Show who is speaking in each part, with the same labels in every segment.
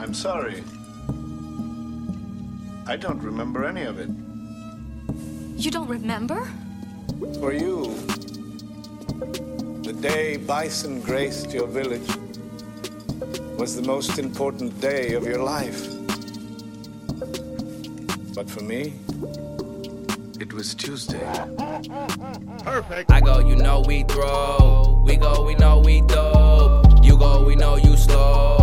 Speaker 1: I'm sorry. I don't remember any of it.
Speaker 2: You don't remember?
Speaker 1: For you, the day bison graced your village was the most important day of your life. But for me, it was Tuesday.
Speaker 3: Perfect. I go, you know we throw. We go, we know we dope. You go, we know you slow.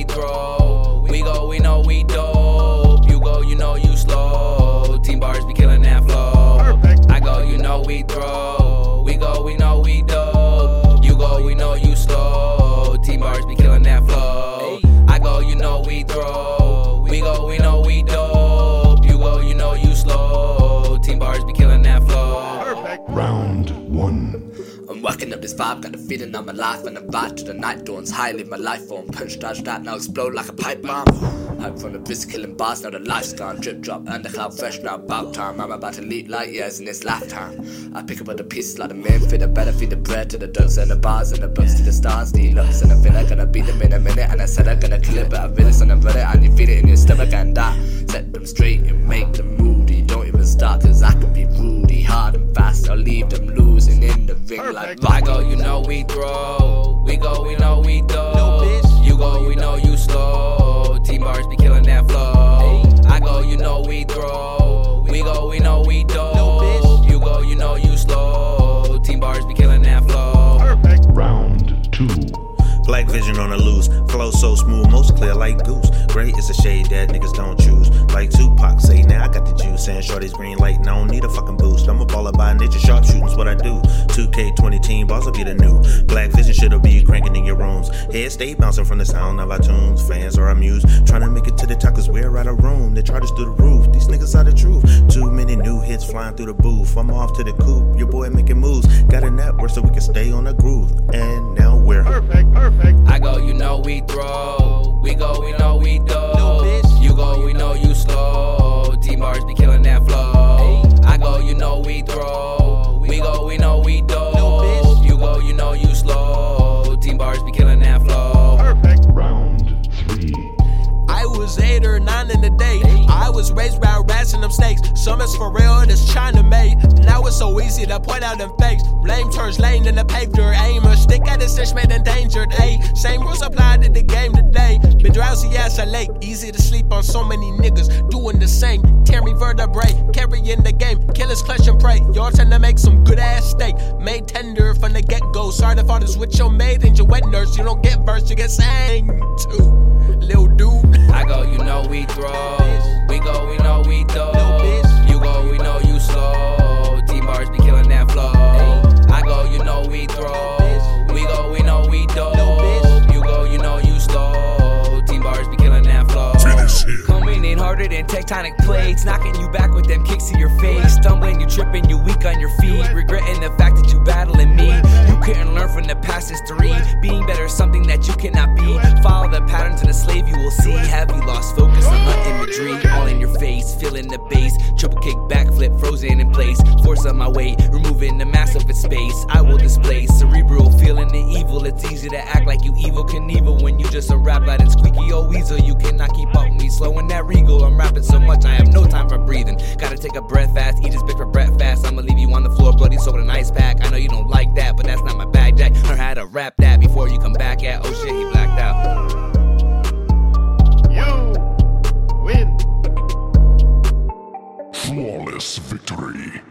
Speaker 3: We throw. We go, we know we dope. You go, you know you slow. Team bars be killing that flow. I go, you know we throw. We go, we know we dope. You go, we know you slow. Team bars be killing that flow. I go, you know we throw. We go, we know we dope. You go, you know you slow. Team bars be killing that flow.
Speaker 4: Round one.
Speaker 5: I'm working up this vibe, got the feeling I'm alive and I'm vibe to the night dawns. High live my life form, punch dodge that now explode like a pipe bomb. Hype from the brisk killing bars, now the life's gone. Drip drop and the cloud fresh now about time. I'm about to leap light years in this lifetime. I pick up all the pieces like the man fit, the better feed the bread to the ducks and the bars and the books to the stars. The looks and I feel like gonna beat them in a minute. And I said I'm gonna kill it, but I feel really son of it and you feel it in your stomach and I set them straight and make them hard and fast. I'll leave them losing in the ring like
Speaker 3: I go, you know we throw. We go, we know we throw. You go, we know you slow. Team bars be killing that flow. I go, you know we throw. We go, we know we dope. You go, you know you slow. Team bars be killing that flow.
Speaker 4: Round two.
Speaker 6: Blak Vision on the loose, flow so smooth, most clear like goose. Gray is a shade that niggas don't choose. Like Tupac say, now I got the juice. And shorty's green light, and I don't need a fucking boost. I'm a baller by nature, sharpshooting's what I do. 2K20 team boss will be the new. Blak Vision shit'll be cranking in your rooms. Head stay bouncing from the sound of our tunes. Fans are amused, trying to make it to the top, cause we're out of room. They try to through the roof, these niggas are the truth. Too many new hits flying through the booth. I'm off to the coop, your boy making moves. Got a network so we can stay on the groove. And now we're
Speaker 3: perfect, perfect. I go, you know we throw. We go, we know we dope.
Speaker 7: In the day. I was raised by rats and them snakes. Some is for real, that's China made. Now it's so easy to point out them fakes. Blame turns lane in the dirt. Aim stick at a cinch made endangered. Ayy, same rules apply to the game today. Been drowsy as a lake. Easy to sleep on so many niggas doing the same. Tear me vertebrae, carrying the game. Killers clutch and pray. Y'all tend to make some good ass steak. Made tender from the get go. Sorry to fathers with your maid and your wet nurse. You don't get verse, you get sang to. Lil dude.
Speaker 3: I go, you know we throw. We go, we know we dope.
Speaker 8: Tectonic plates, knocking you back with them kicks to your face. Stumbling, you tripping, you weak on your feet. Regretting the fact that you battling me. You couldn't learn from the past history. Being better is something that you cannot be. Follow the patterns and the slave you will see. Have you lost focus on the imagery? All in your face, feeling the bass. Triple kick, backflip, frozen in place. Force on my weight, removing the mass of its space. I will displace cerebral, feeling the evil. It's easy to act like you evil Knievel when you just a rap like a squeaky old weasel. You cannot keep slowing that regal. I'm rapping so much, I have no time for breathing. Gotta take a breath fast, eat this bitch for breakfast. I'ma leave you on the floor, bloody so with an ice pack. I know you don't like that, but that's not my bag, Jack. Learn how to rap that before you come back at. Oh shit, he blacked out.
Speaker 3: You win.
Speaker 4: Flawless victory.